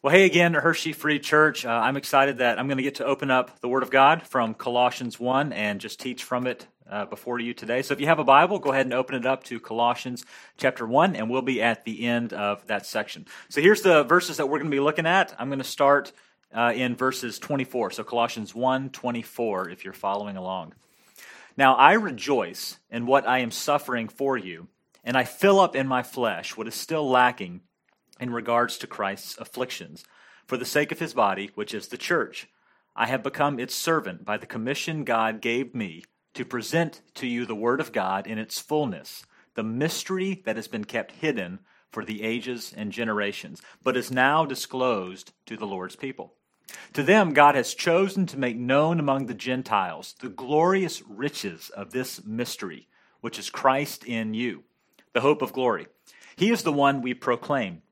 Well, hey again, Hershey Free Church. Uh, I'm excited that I'm going to get to open up the Word of God from Colossians 1 and just teach from it uh, before you today. So if you have a Bible, go ahead and open it up to Colossians chapter 1, and we'll be at the end of that section. So here's the verses that we're going to be looking at. I'm going to start uh, in verses 24. So Colossians 1 24, if you're following along. Now I rejoice in what I am suffering for you, and I fill up in my flesh what is still lacking in regards to Christ's afflictions, for the sake of his body, which is the church. I have become its servant by the commission God gave me to present to you the Word of God in its fullness, the mystery that has been kept hidden for the ages and generations, but is now disclosed to the Lord's people. To them, God has chosen to make known among the Gentiles the glorious riches of this mystery, which is Christ in you, the hope of glory. He is the one we proclaim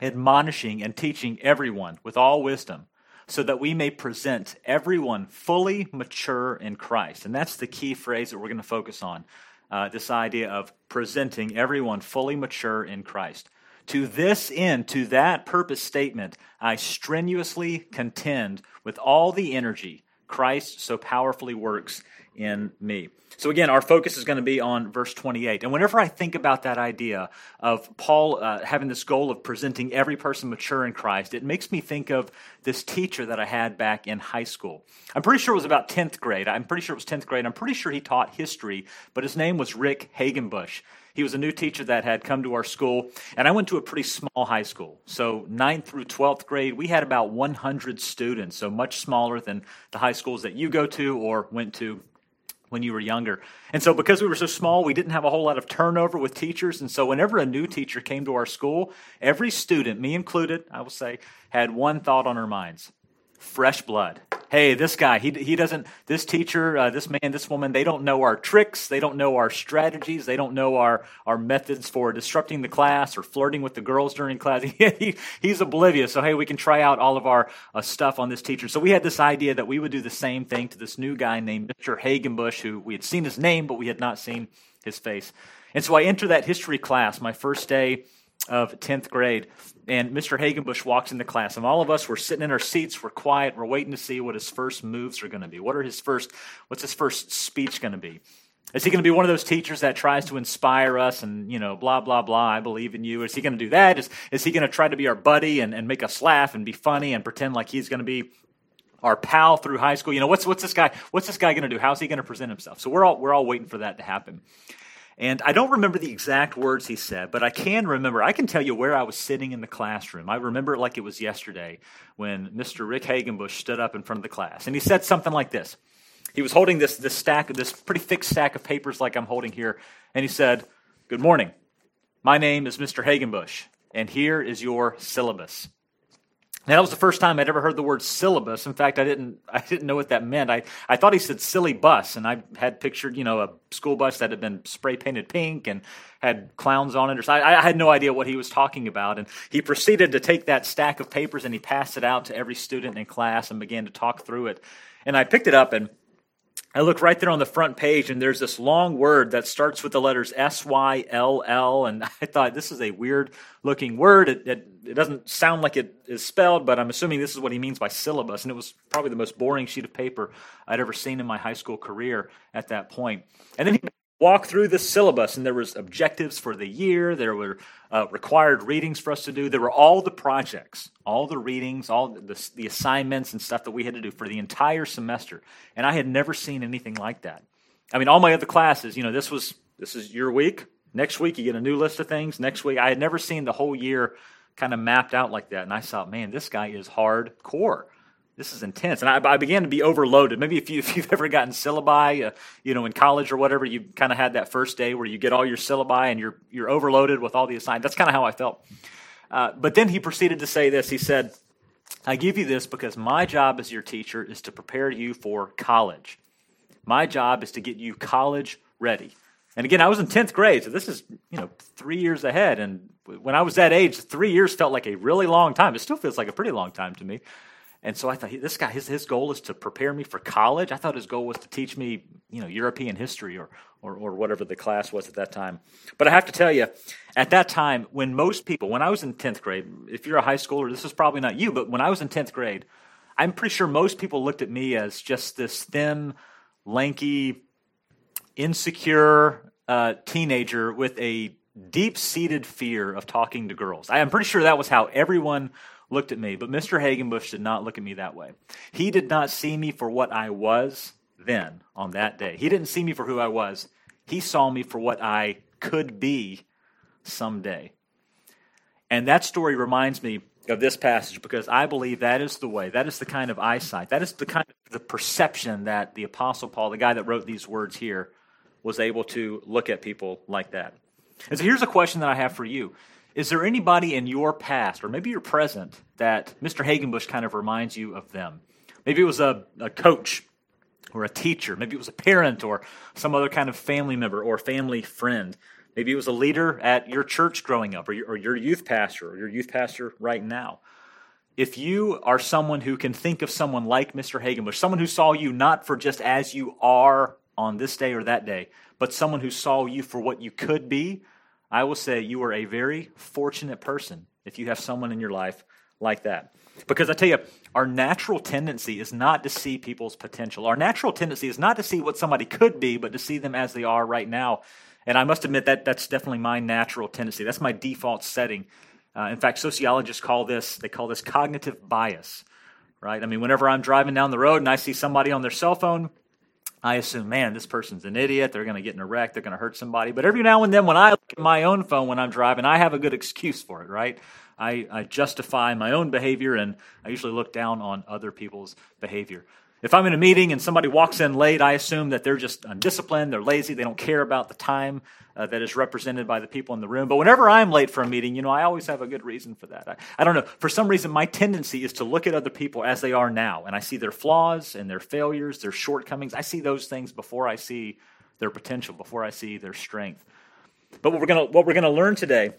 admonishing and teaching everyone with all wisdom, so that we may present everyone fully mature in Christ. And that's the key phrase that we're going to focus on uh, this idea of presenting everyone fully mature in Christ. To this end, to that purpose statement, I strenuously contend with all the energy Christ so powerfully works in me. So, again, our focus is going to be on verse 28. And whenever I think about that idea of Paul uh, having this goal of presenting every person mature in Christ, it makes me think of this teacher that I had back in high school. I'm pretty sure it was about 10th grade. I'm pretty sure it was 10th grade. I'm pretty sure he taught history, but his name was Rick Hagenbush. He was a new teacher that had come to our school, and I went to a pretty small high school. So, 9th through 12th grade, we had about 100 students, so much smaller than the high schools that you go to or went to when you were younger. And so, because we were so small, we didn't have a whole lot of turnover with teachers. And so, whenever a new teacher came to our school, every student, me included, I will say, had one thought on our minds fresh blood. Hey, this guy, he, he doesn't, this teacher, uh, this man, this woman, they don't know our tricks. They don't know our strategies. They don't know our, our methods for disrupting the class or flirting with the girls during class. he, he's oblivious. So, hey, we can try out all of our uh, stuff on this teacher. So, we had this idea that we would do the same thing to this new guy named Mr. Hagenbush, who we had seen his name, but we had not seen his face. And so, I enter that history class, my first day of 10th grade, and Mr. Hagenbush walks into class, and all of us were sitting in our seats, we're quiet, we're waiting to see what his first moves are going to be. What are his first, what's his first speech going to be? Is he going to be one of those teachers that tries to inspire us and, you know, blah, blah, blah, I believe in you? Is he going to do that? Is, is he going to try to be our buddy and, and make us laugh and be funny and pretend like he's going to be our pal through high school? You know, what's, what's this guy, what's this guy going to do? How's he going to present himself? So we're all, we're all waiting for that to happen. And I don't remember the exact words he said, but I can remember. I can tell you where I was sitting in the classroom. I remember it like it was yesterday when Mr. Rick Hagenbush stood up in front of the class. And he said something like this. He was holding this, this stack, this pretty thick stack of papers like I'm holding here. And he said, Good morning. My name is Mr. Hagenbush, and here is your syllabus. That was the first time I'd ever heard the word syllabus. In fact, I didn't, I didn't know what that meant. I, I thought he said silly bus, and I had pictured, you know, a school bus that had been spray painted pink and had clowns on it. Or so I, I had no idea what he was talking about. And he proceeded to take that stack of papers and he passed it out to every student in class and began to talk through it. And I picked it up and I look right there on the front page, and there's this long word that starts with the letters S Y L L. And I thought this is a weird looking word. It, it, it, doesn't sound like it is spelled, but I'm assuming this is what he means by syllabus. And it was probably the most boring sheet of paper I'd ever seen in my high school career at that point. And then he walk through the syllabus and there was objectives for the year there were uh, required readings for us to do there were all the projects all the readings all the, the assignments and stuff that we had to do for the entire semester and i had never seen anything like that. I mean all my other classes you know this was this is your week next week you get a new list of things next week i had never seen the whole year kind of mapped out like that and i thought man this guy is hardcore this is intense. And I, I, began to be overloaded. Maybe if, you, you've ever gotten syllabi, uh, you know, in college or whatever, you kind of had that first day where you get all your syllabi and you're, you're overloaded with all the assignments. That's kind of how I felt. Uh, but then he proceeded to say this. He said, I give you this because my job as your teacher is to prepare you for college. My job is to get you college ready. And again, I was in 10th grade, so this is, you know, three years ahead. And when I was that age, three years felt like a really long time. It still feels like a pretty long time to me. And so I thought, this guy, his, his goal is to prepare me for college. I thought his goal was to teach me, you know, European history or, or, or whatever the class was at that time. But I have to tell you, at that time, when most people, when I was in 10th grade, if you're a high schooler, this is probably not you, but when I was in 10th grade, I'm pretty sure most people looked at me as just this thin, lanky, insecure uh, teenager with a deep seated fear of talking to girls. I am pretty sure that was how everyone looked at me, but Mr. Hagenbush did not look at me that way. He did not see me for what I was then on that day. He didn't see me for who I was. He saw me for what I could be someday. And that story reminds me of this passage because I believe that is the way, that is the kind of eyesight, that is the kind of the perception that the Apostle Paul, the guy that wrote these words here, was able to look at people like that. And so here's a question that I have for you. Is there anybody in your past, or maybe your present, that Mr. Hagenbush kind of reminds you of them? Maybe it was a, a coach or a teacher. Maybe it was a parent or some other kind of family member or family friend. Maybe it was a leader at your church growing up or your, or your youth pastor or your youth pastor right now. If you are someone who can think of someone like Mr. Hagenbush, someone who saw you not for just as you are on this day or that day, but someone who saw you for what you could be, I will say you are a very fortunate person if you have someone in your life like that. Because I tell you, our natural tendency is not to see people's potential. Our natural tendency is not to see what somebody could be, but to see them as they are right now. And I must admit that that's definitely my natural tendency. That's my default setting. Uh, in fact, sociologists call this they call this cognitive bias, right? I mean, whenever I'm driving down the road and I see somebody on their cell phone, I assume, man, this person's an idiot. They're going to get in a wreck. They're going to hurt somebody. But every now and then, when I look at my own phone when I'm driving, I have a good excuse for it, right? I, I justify my own behavior, and I usually look down on other people's behavior. If I'm in a meeting and somebody walks in late, I assume that they're just undisciplined, they're lazy, they don't care about the time uh, that is represented by the people in the room. But whenever I'm late for a meeting, you know, I always have a good reason for that. I, I don't know. For some reason, my tendency is to look at other people as they are now, and I see their flaws and their failures, their shortcomings. I see those things before I see their potential, before I see their strength. But what we're going what we're to learn today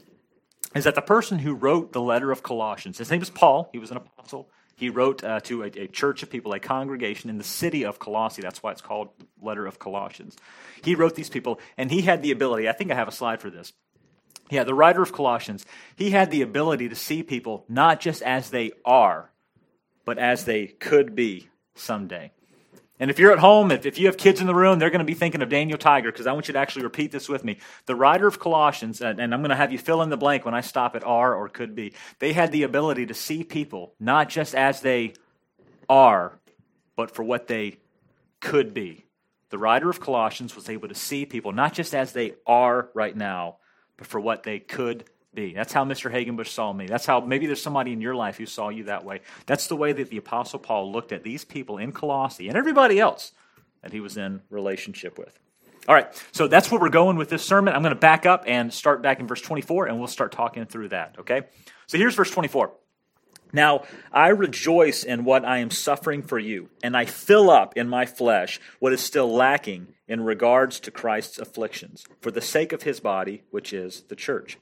is that the person who wrote the letter of Colossians, his name is Paul. He was an apostle. He wrote uh, to a, a, church of people, a congregation in the city of Colossae. That's why it's called Letter of Colossians. He wrote these people, and he had the ability. I think I have a slide for this. Yeah, the writer of Colossians, he had the ability to see people not just as they are, but as they could be someday. And if you're at home, if, if you have kids in the room, they're going to be thinking of Daniel Tiger because I want you to actually repeat this with me. The writer of Colossians, and, I'm going to have you fill in the blank when I stop at are or could be, they had the ability to see people not just as they are, but for what they could be. The writer of Colossians was able to see people not just as they are right now, but for what they could be. That's how Mr. Hagenbush saw me. That's how maybe there's somebody in your life who saw you that way. That's the way that the Apostle Paul looked at these people in Colossae and everybody else that he was in relationship with. All right, so that's where we're going with this sermon. I'm going to back up and start back in verse 24, and we'll start talking through that, okay? So here's verse 24. Now, I rejoice in what I am suffering for you, and I fill up in my flesh what is still lacking in regards to Christ's afflictions, for the sake of his body, which is the church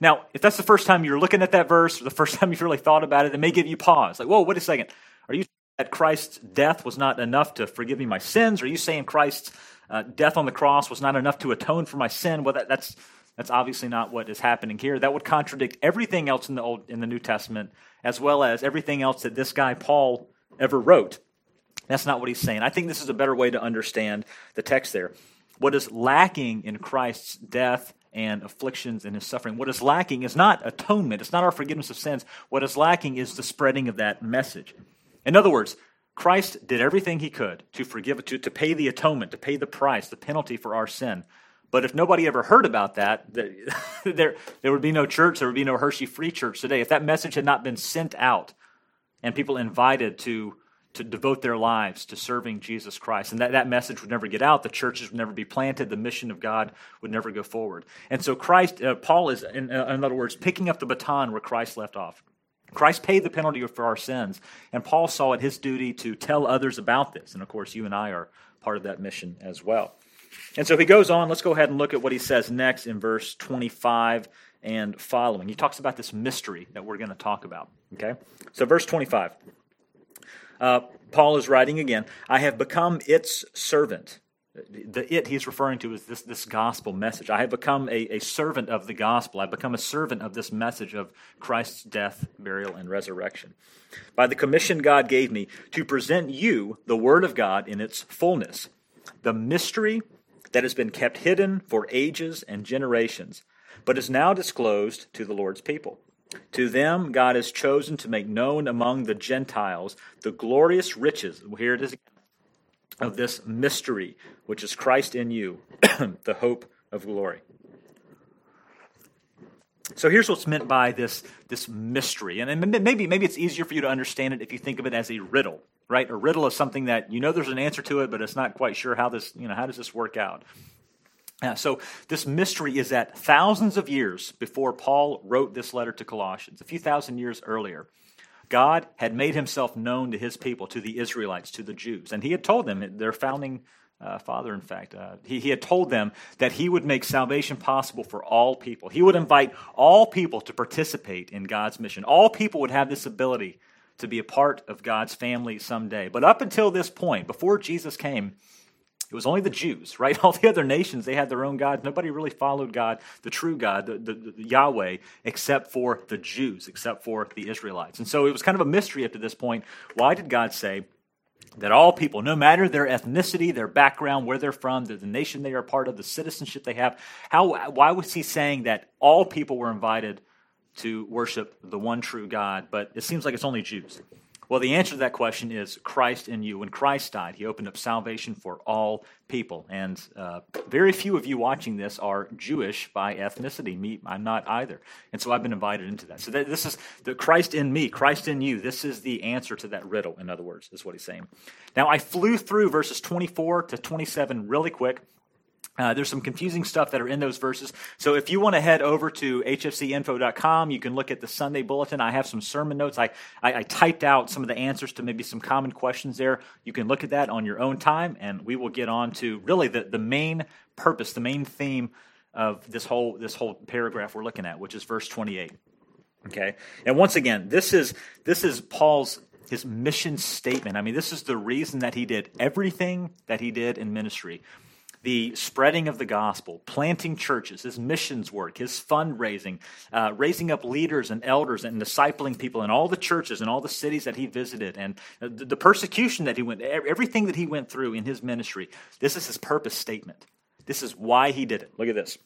now, if that's the first time you're looking at that verse, or the first time you've really thought about it, it may give you pause. Like, whoa, wait a second. Are you that Christ's death was not enough to forgive me my sins? Are you saying Christ's uh, death on the cross was not enough to atone for my sin? Well, that, that's that's obviously not what is happening here. That would contradict everything else in the Old in the New Testament, as well as everything else that this guy Paul ever wrote. That's not what he's saying. I think this is a better way to understand the text there. What is lacking in Christ's death and afflictions and his suffering. What is lacking is not atonement, it's not our forgiveness of sins. What is lacking is the spreading of that message. In other words, Christ did everything he could to forgive, to, to pay the atonement, to pay the price, the penalty for our sin. But if nobody ever heard about that, there, there would be no church, there would be no Hershey Free Church today. If that message had not been sent out and people invited to to devote their lives to serving Jesus Christ. And that, that message would never get out. The churches would never be planted. The mission of God would never go forward. And so Christ, uh, Paul is, in, uh, in other words, picking up the baton where Christ left off. Christ paid the penalty for our sins, and Paul saw it his duty to tell others about this. And of course, you and I are part of that mission as well. And so he goes on. Let's go ahead and look at what he says next in verse 25 and following. He talks about this mystery that we're going to talk about. Okay? So, verse 25. Uh, Paul is writing again, I have become its servant. The it he's referring to is this, this gospel message. I have become a, a servant of the gospel. I've become a servant of this message of Christ's death, burial, and resurrection. By the commission God gave me to present you the Word of God in its fullness, the mystery that has been kept hidden for ages and generations, but is now disclosed to the Lord's people. To them, God has chosen to make known among the Gentiles the glorious riches, here it is of this mystery, which is Christ in you, the hope of glory. So here's what's meant by this, this mystery. And maybe, maybe it's easier for you to understand it if you think of it as a riddle, right? A riddle is something that you know there's an answer to it, but it's not quite sure how this, you know, how does this work out? So, this mystery is that thousands of years before Paul wrote this letter to Colossians, a few thousand years earlier, God had made himself known to his people, to the Israelites, to the Jews. And he had told them, their founding uh, father, in fact, uh, he, he had told them that he would make salvation possible for all people. He would invite all people to participate in God's mission. All people would have this ability to be a part of God's family someday. But up until this point, before Jesus came, it was only the Jews, right? All the other nations, they had their own gods. Nobody really followed God, the true God, the, the, the, Yahweh, except for the Jews, except for the Israelites. And so it was kind of a mystery up to this point. Why did God say that all people, no matter their ethnicity, their background, where they're from, the, the nation they are part of, the citizenship they have, how, why was he saying that all people were invited to worship the one true God, but it seems like it's only Jews? Well, the answer to that question is Christ in you. When Christ died, he opened up salvation for all people. And uh, very few of you watching this are Jewish by ethnicity. Me, I'm not either. And so I've been invited into that. So that, this is the Christ in me, Christ in you. This is the answer to that riddle, in other words, is what he's saying. Now, I flew through verses 24 to 27 really quick. Uh, there's some confusing stuff that are in those verses. So if you want to head over to hfcinfo.com, you can look at the Sunday bulletin. I have some sermon notes. I, I, I, typed out some of the answers to maybe some common questions there. You can look at that on your own time, and we will get on to really the, the main purpose, the main theme of this whole this whole paragraph we're looking at, which is verse 28. Okay, and once again, this is this is Paul's his mission statement. I mean, this is the reason that he did everything that he did in ministry the spreading of the gospel, planting churches, his missions work, his fundraising, uh, raising up leaders and elders and discipling people in all the churches and all the cities that he visited, and the, persecution that he went, everything that he went through in his ministry. This is his purpose statement. This is why he did it. Look at this.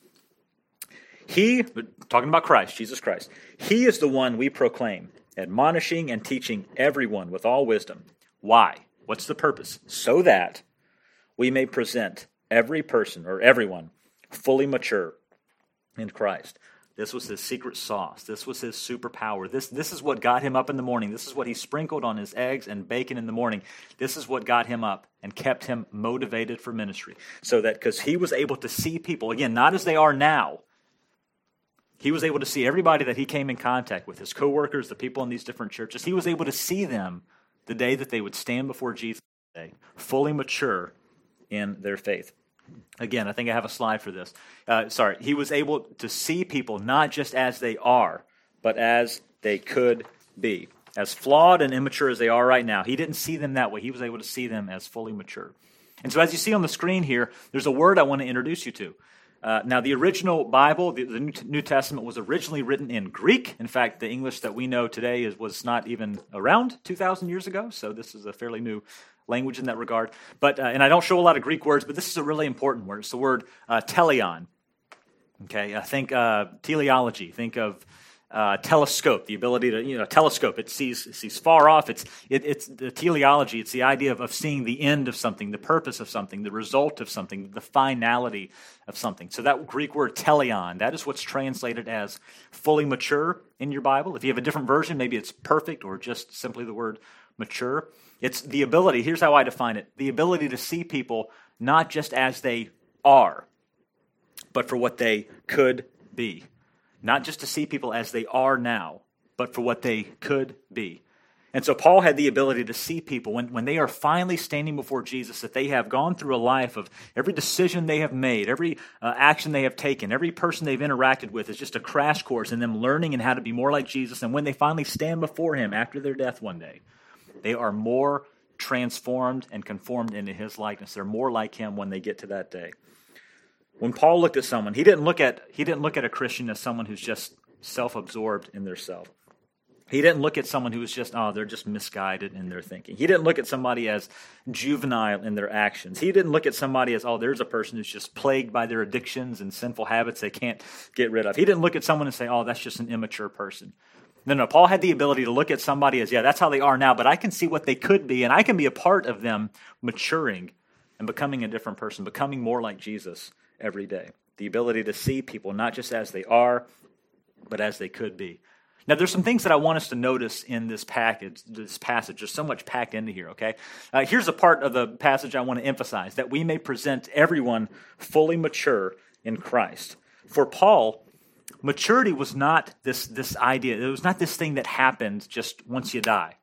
He, talking about Christ, Jesus Christ, he is the one we proclaim, admonishing and teaching everyone with all wisdom. Why? What's the purpose? So that we may present every person or everyone fully mature in Christ. This was his secret sauce. This was his superpower. This, this is what got him up in the morning. This is what he sprinkled on his eggs and bacon in the morning. This is what got him up and kept him motivated for ministry. So that because he was able to see people, again, not as they are now, he was able to see everybody that he came in contact with, his coworkers, the people in these different churches. He was able to see them the day that they would stand before Jesus, fully mature in their faith. Again, I think I have a slide for this. Uh, sorry, he was able to see people not just as they are, but as they could be. As flawed and immature as they are right now, he didn't see them that way. He was able to see them as fully mature. And so, as you see on the screen here, there's a word I want to introduce you to. Uh, now, the original Bible, the, the, New Testament, was originally written in Greek. In fact, the English that we know today is, was not even around 2,000 years ago, so this is a fairly new language in that regard. But uh, and I don't show a lot of Greek words, but this is a really important word. It's the word uh, teleon. Okay, uh, think uh, teleology. Think of uh, telescope, the ability to you know telescope. It sees it sees far off. It's it, it's the teleology. It's the idea of, of seeing the end of something, the purpose of something, the result of something, the finality of something. So that Greek word teleon, that is what's translated as fully mature in your Bible. If you have a different version, maybe it's perfect or just simply the word mature. It's the ability, here's how I define it the ability to see people not just as they are, but for what they could be. Not just to see people as they are now, but for what they could be. And so Paul had the ability to see people when, when they are finally standing before Jesus, that they have gone through a life of every decision they have made, every uh, action they have taken, every person they've interacted with is just a crash course in them learning and how to be more like Jesus. And when they finally stand before him after their death one day, They are more transformed and conformed into his likeness. They're more like him when they get to that day. When Paul looked at someone, he didn't look at he didn't look at a Christian as someone who's just self-absorbed in their self. He didn't look at someone who was just, oh, they're just misguided in their thinking. He didn't look at somebody as juvenile in their actions. He didn't look at somebody as, oh, there's a person who's just plagued by their addictions and sinful habits they can't get rid of. He didn't look at someone and say, oh, that's just an immature person. No, no, Paul had the ability to look at somebody as, yeah, that's how they are now, but I can see what they could be, and I can be a part of them maturing and becoming a different person, becoming more like Jesus every day. The ability to see people not just as they are, but as they could be. Now, there's some things that I want us to notice in this package, this passage. There's so much packed into here, okay? Uh, here's a part of the passage I want to emphasize that we may present everyone fully mature in Christ. For Paul, maturity was not this, this idea, it was not this thing that happened just once you die.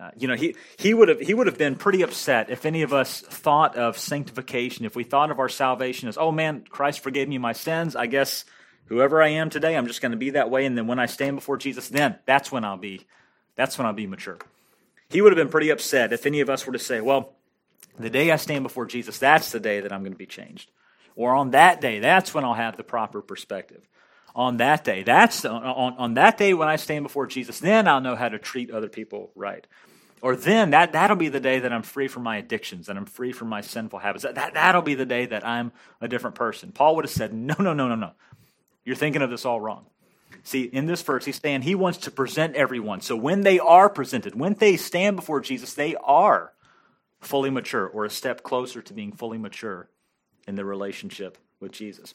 Uh, you know, he, he, would have, he would have been pretty upset if any of us thought of sanctification, if we thought of our salvation as, oh man, Christ forgave me my sins. I guess whoever I am today, I'm just going to be that way. And then when I stand before Jesus, then that's when I'll be, that's when I'll be mature. He would have been pretty upset if any of us were to say, well, the day I stand before Jesus, that's the day that I'm going to be changed. Or on that day, that's when I'll have the proper perspective. On that day, that's on, on that day when I stand before Jesus, then I'll know how to treat other people right. Or then that, that'll be the day that I'm free from my addictions, that I'm free from my sinful habits. That, that, that'll be the day that I'm a different person. Paul would have said, no, no, no, no, no. You're thinking of this all wrong. See, in this verse, he's saying he wants to present everyone. So when they are presented, when they stand before Jesus, they are fully mature or a step closer to being fully mature in their relationship with Jesus.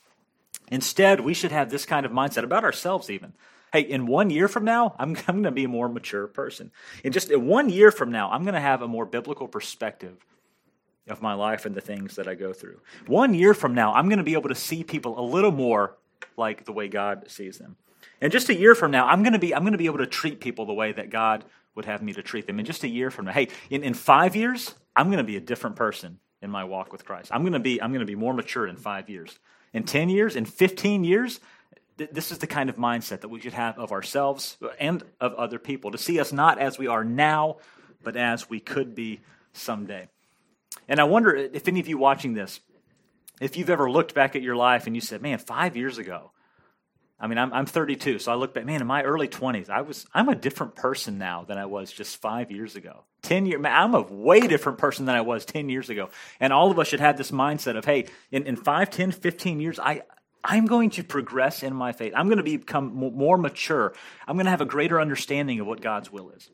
Instead, we should have this kind of mindset about ourselves, even. Hey, in one year from now, I'm, I'm going to be a more mature person. In just in one year from now, I'm going to have a more biblical perspective of my life and the things that I go through. One year from now, I'm going to be able to see people a little more like the way God sees them. And just a year from now, I'm going to be I'm going to be able to treat people the way that God would have me to treat them. And just a year from now, hey, in, in five years, I'm going to be a different person in my walk with Christ. I'm going to be I'm going to be more mature in five years. In ten years, in fifteen years, th- this is the kind of mindset that we should have of ourselves and of other people to see us not as we are now, but as we could be someday. And I wonder if any of you watching this if you've ever looked back at your life and you said, man, five years ago, I mean, I'm, I'm 32, so I look back, man, in my early 20s, I was, I'm a different person now than I was just five years ago. 10 years, I'm a way different person than I was 10 years ago. And all of us should have this mindset of, hey, in, in 5, 10, 15 years, I, I'm going to progress in my faith. I'm going to become more mature. I'm going to have a greater understanding of what God's will is.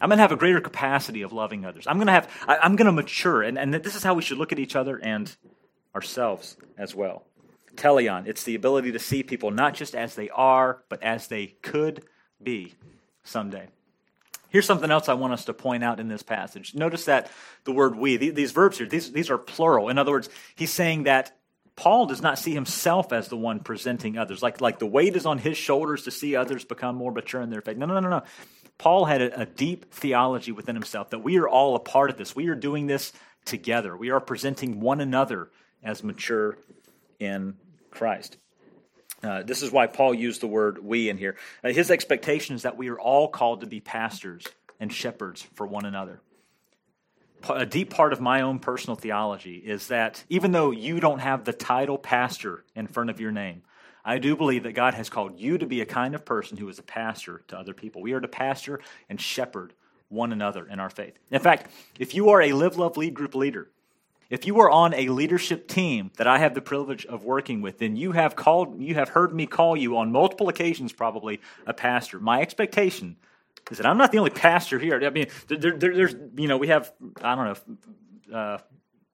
I'm going to have a greater capacity of loving others. I'm going to have, I, am going to mature. And, and this is how we should look at each other and ourselves as well. Teleon, it's the ability to see people not just as they are, but as they could be someday. Here's something else I want us to point out in this passage. Notice that the word we, these verbs here, these, these are plural. In other words, he's saying that Paul does not see himself as the one presenting others. Like, like the weight is on his shoulders to see others become more mature in their faith. No, no, no, no. Paul had a, a deep theology within himself that we are all a part of this. We are doing this together. We are presenting one another as mature in Christ. Uh, this is why Paul used the word we in here. Uh, his expectation is that we are all called to be pastors and shepherds for one another. A deep part of my own personal theology is that even though you don't have the title pastor in front of your name, I do believe that God has called you to be a kind of person who is a pastor to other people. We are to pastor and shepherd one another in our faith. In fact, if you are a Live, Love, Lead group leader, if you are on a leadership team that I have the privilege of working with, then you have called, you have heard me call you on multiple occasions, probably a pastor. My expectation is that I'm not the only pastor here. I mean, there, there, there's, you know, we have, I don't know, uh,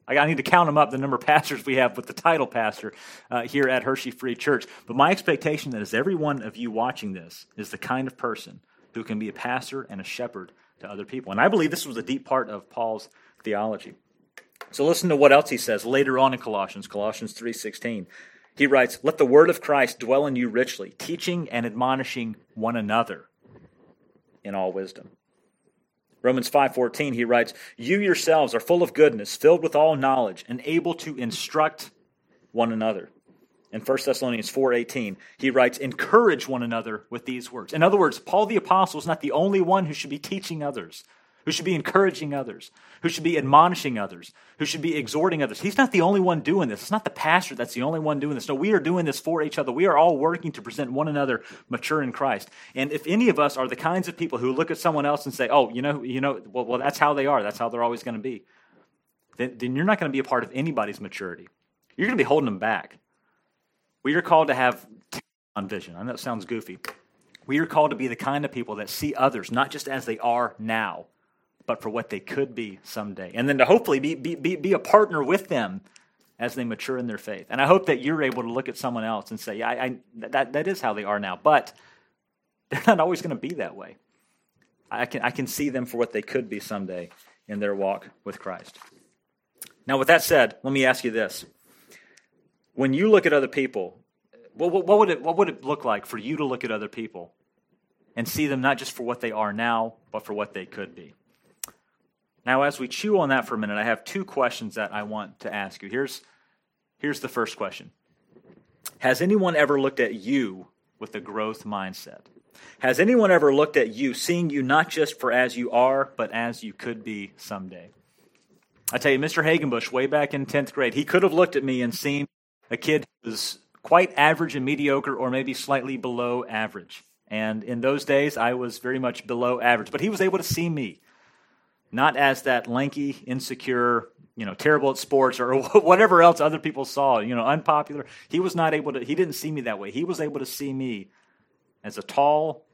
I need to count them up, the number of pastors we have with the title pastor uh, here at Hershey Free Church. But my expectation is every one of you watching this is the kind of person who can be a pastor and a shepherd to other people. And I believe this was a deep part of Paul's theology. So listen to what else he says later on in Colossians, Colossians 3:16. He writes, "Let the word of Christ dwell in you richly, teaching and admonishing one another in all wisdom." Romans 5:14 he writes, "You yourselves are full of goodness, filled with all knowledge, and able to instruct one another." In 1 Thessalonians 4:18, he writes, "Encourage one another with these words." In other words, Paul the apostle is not the only one who should be teaching others. Who should be encouraging others, who should be admonishing others, who should be exhorting others. He's not the only one doing this. It's not the pastor that's the only one doing this. No, we are doing this for each other. We are all working to present one another mature in Christ. And if any of us are the kinds of people who look at someone else and say, "Oh, you know, you know, well, well that's how they are. That's how they're always going to be," then, then you're not going to be a part of anybody's maturity. You're going to be holding them back. We are called to have on vision. I know it sounds goofy. We are called to be the kind of people that see others not just as they are now, but for what they could be someday. And then to hopefully be, be, be, be a partner with them as they mature in their faith. And I hope that you're able to look at someone else and say, yeah, I, I, that, that is how they are now, but they're not always going to be that way. I can, I can see them for what they could be someday in their walk with Christ. Now, with that said, let me ask you this. When you look at other people, what, what, would it, what would it look like for you to look at other people and see them not just for what they are now, but for what they could be? Now, as we chew on that for a minute, I have two questions that I want to ask you. Here's, here's the first question Has anyone ever looked at you with a growth mindset? Has anyone ever looked at you, seeing you not just for as you are, but as you could be someday? I tell you, Mr. Hagenbush, way back in 10th grade, he could have looked at me and seen a kid who was quite average and mediocre, or maybe slightly below average. And in those days, I was very much below average. But he was able to see me, not as that lanky, insecure, you know, terrible at sports or whatever else other people saw, you know, unpopular. He was not able to, he didn't see me that way. He was able to see me as a tall,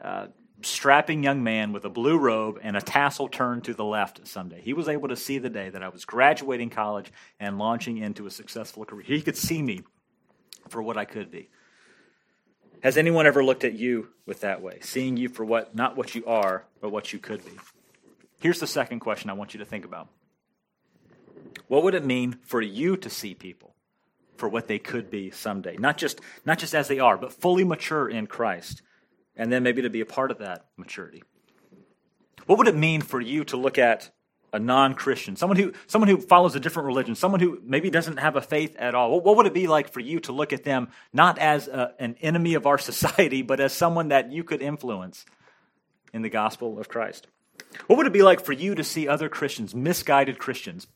uh, strapping young man with a blue robe and a tassel turned to the left someday. He was able to see the day that I was graduating college and launching into a successful career. He could see me for what I could be. Has anyone ever looked at you with that way, seeing you for what not what you are, but what you could be? Here's the second question I want you to think about. What would it mean for you to see people for what they could be someday? Not just not just as they are, but fully mature in Christ and then maybe to be a part of that maturity. What would it mean for you to look at a non-Christian, someone who someone who follows a different religion, someone who maybe doesn't have a faith at all? What, what would it be like for you to look at them not as a, an enemy of our society, but as someone that you could influence in the gospel of Christ? What would it be like for you to see other Christians, misguided Christians,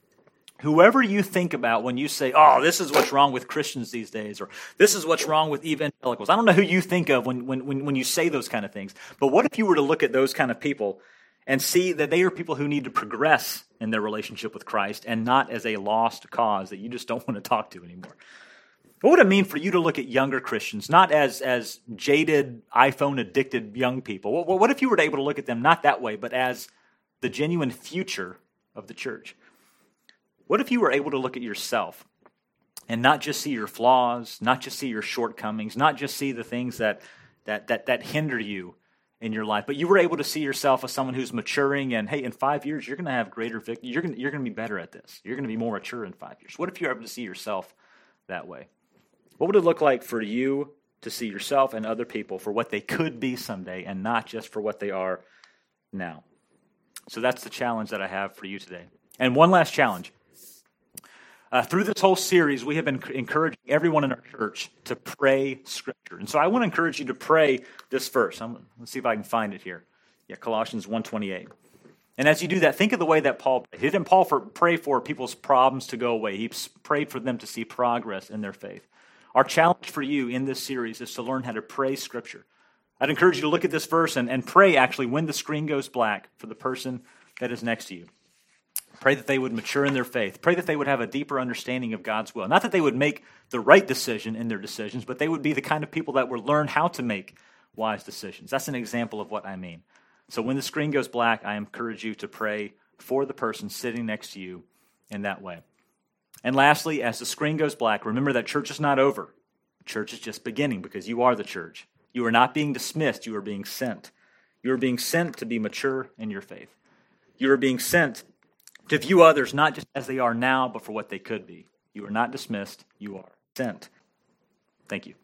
whoever you think about when you say, oh, this is what's wrong with Christians these days, or this is what's wrong with evangelicals. I don't know who you think of when, when, when, when you say those kind of things, but what if you were to look at those kind of people and see that they are people who need to progress in their relationship with Christ and not as a lost cause that you just don't want to talk to anymore? What would it mean for you to look at younger Christians, not as, as jaded, iPhone addicted young people? What, what if you were able to look at them not that way, but as the genuine future of the church? What if you were able to look at yourself and not just see your flaws, not just see your shortcomings, not just see the things that, that, that, that hinder you in your life, but you were able to see yourself as someone who's maturing and hey, in five years, you're going to have greater victory. You're going you're going to be better at this. You're going to be more mature in five years. What if you're able to see yourself that way? What would it look like for you to see yourself and other people for what they could be someday and not just for what they are now? So that's the challenge that I have for you today. And one last challenge. Uh, through this whole series, we have been encouraging everyone in our church to pray Scripture. And so I want to encourage you to pray this verse. I'm, let's see if I can find it here. Yeah, Colossians 1.28. And as you do that, think of the way that Paul. He didn't Paul for, pray for people's problems to go away. He prayed for them to see progress in their faith. Our challenge for you in this series is to learn how to pray Scripture. I'd encourage you to look at this verse and, and pray actually when the screen goes black for the person that is next to you. Pray that they would mature in their faith. Pray that they would have a deeper understanding of God's will. Not that they would make the right decision in their decisions, but they would be the kind of people that would learn how to make wise decisions. That's an example of what I mean. So when the screen goes black, I encourage you to pray for the person sitting next to you in that way. And lastly, as the screen goes black, remember that church is not over. Church is just beginning because you are the church. You are not being dismissed, you are being sent. You are being sent to be mature in your faith. You are being sent to view others not just as they are now, but for what they could be. You are not dismissed, you are sent. Thank you.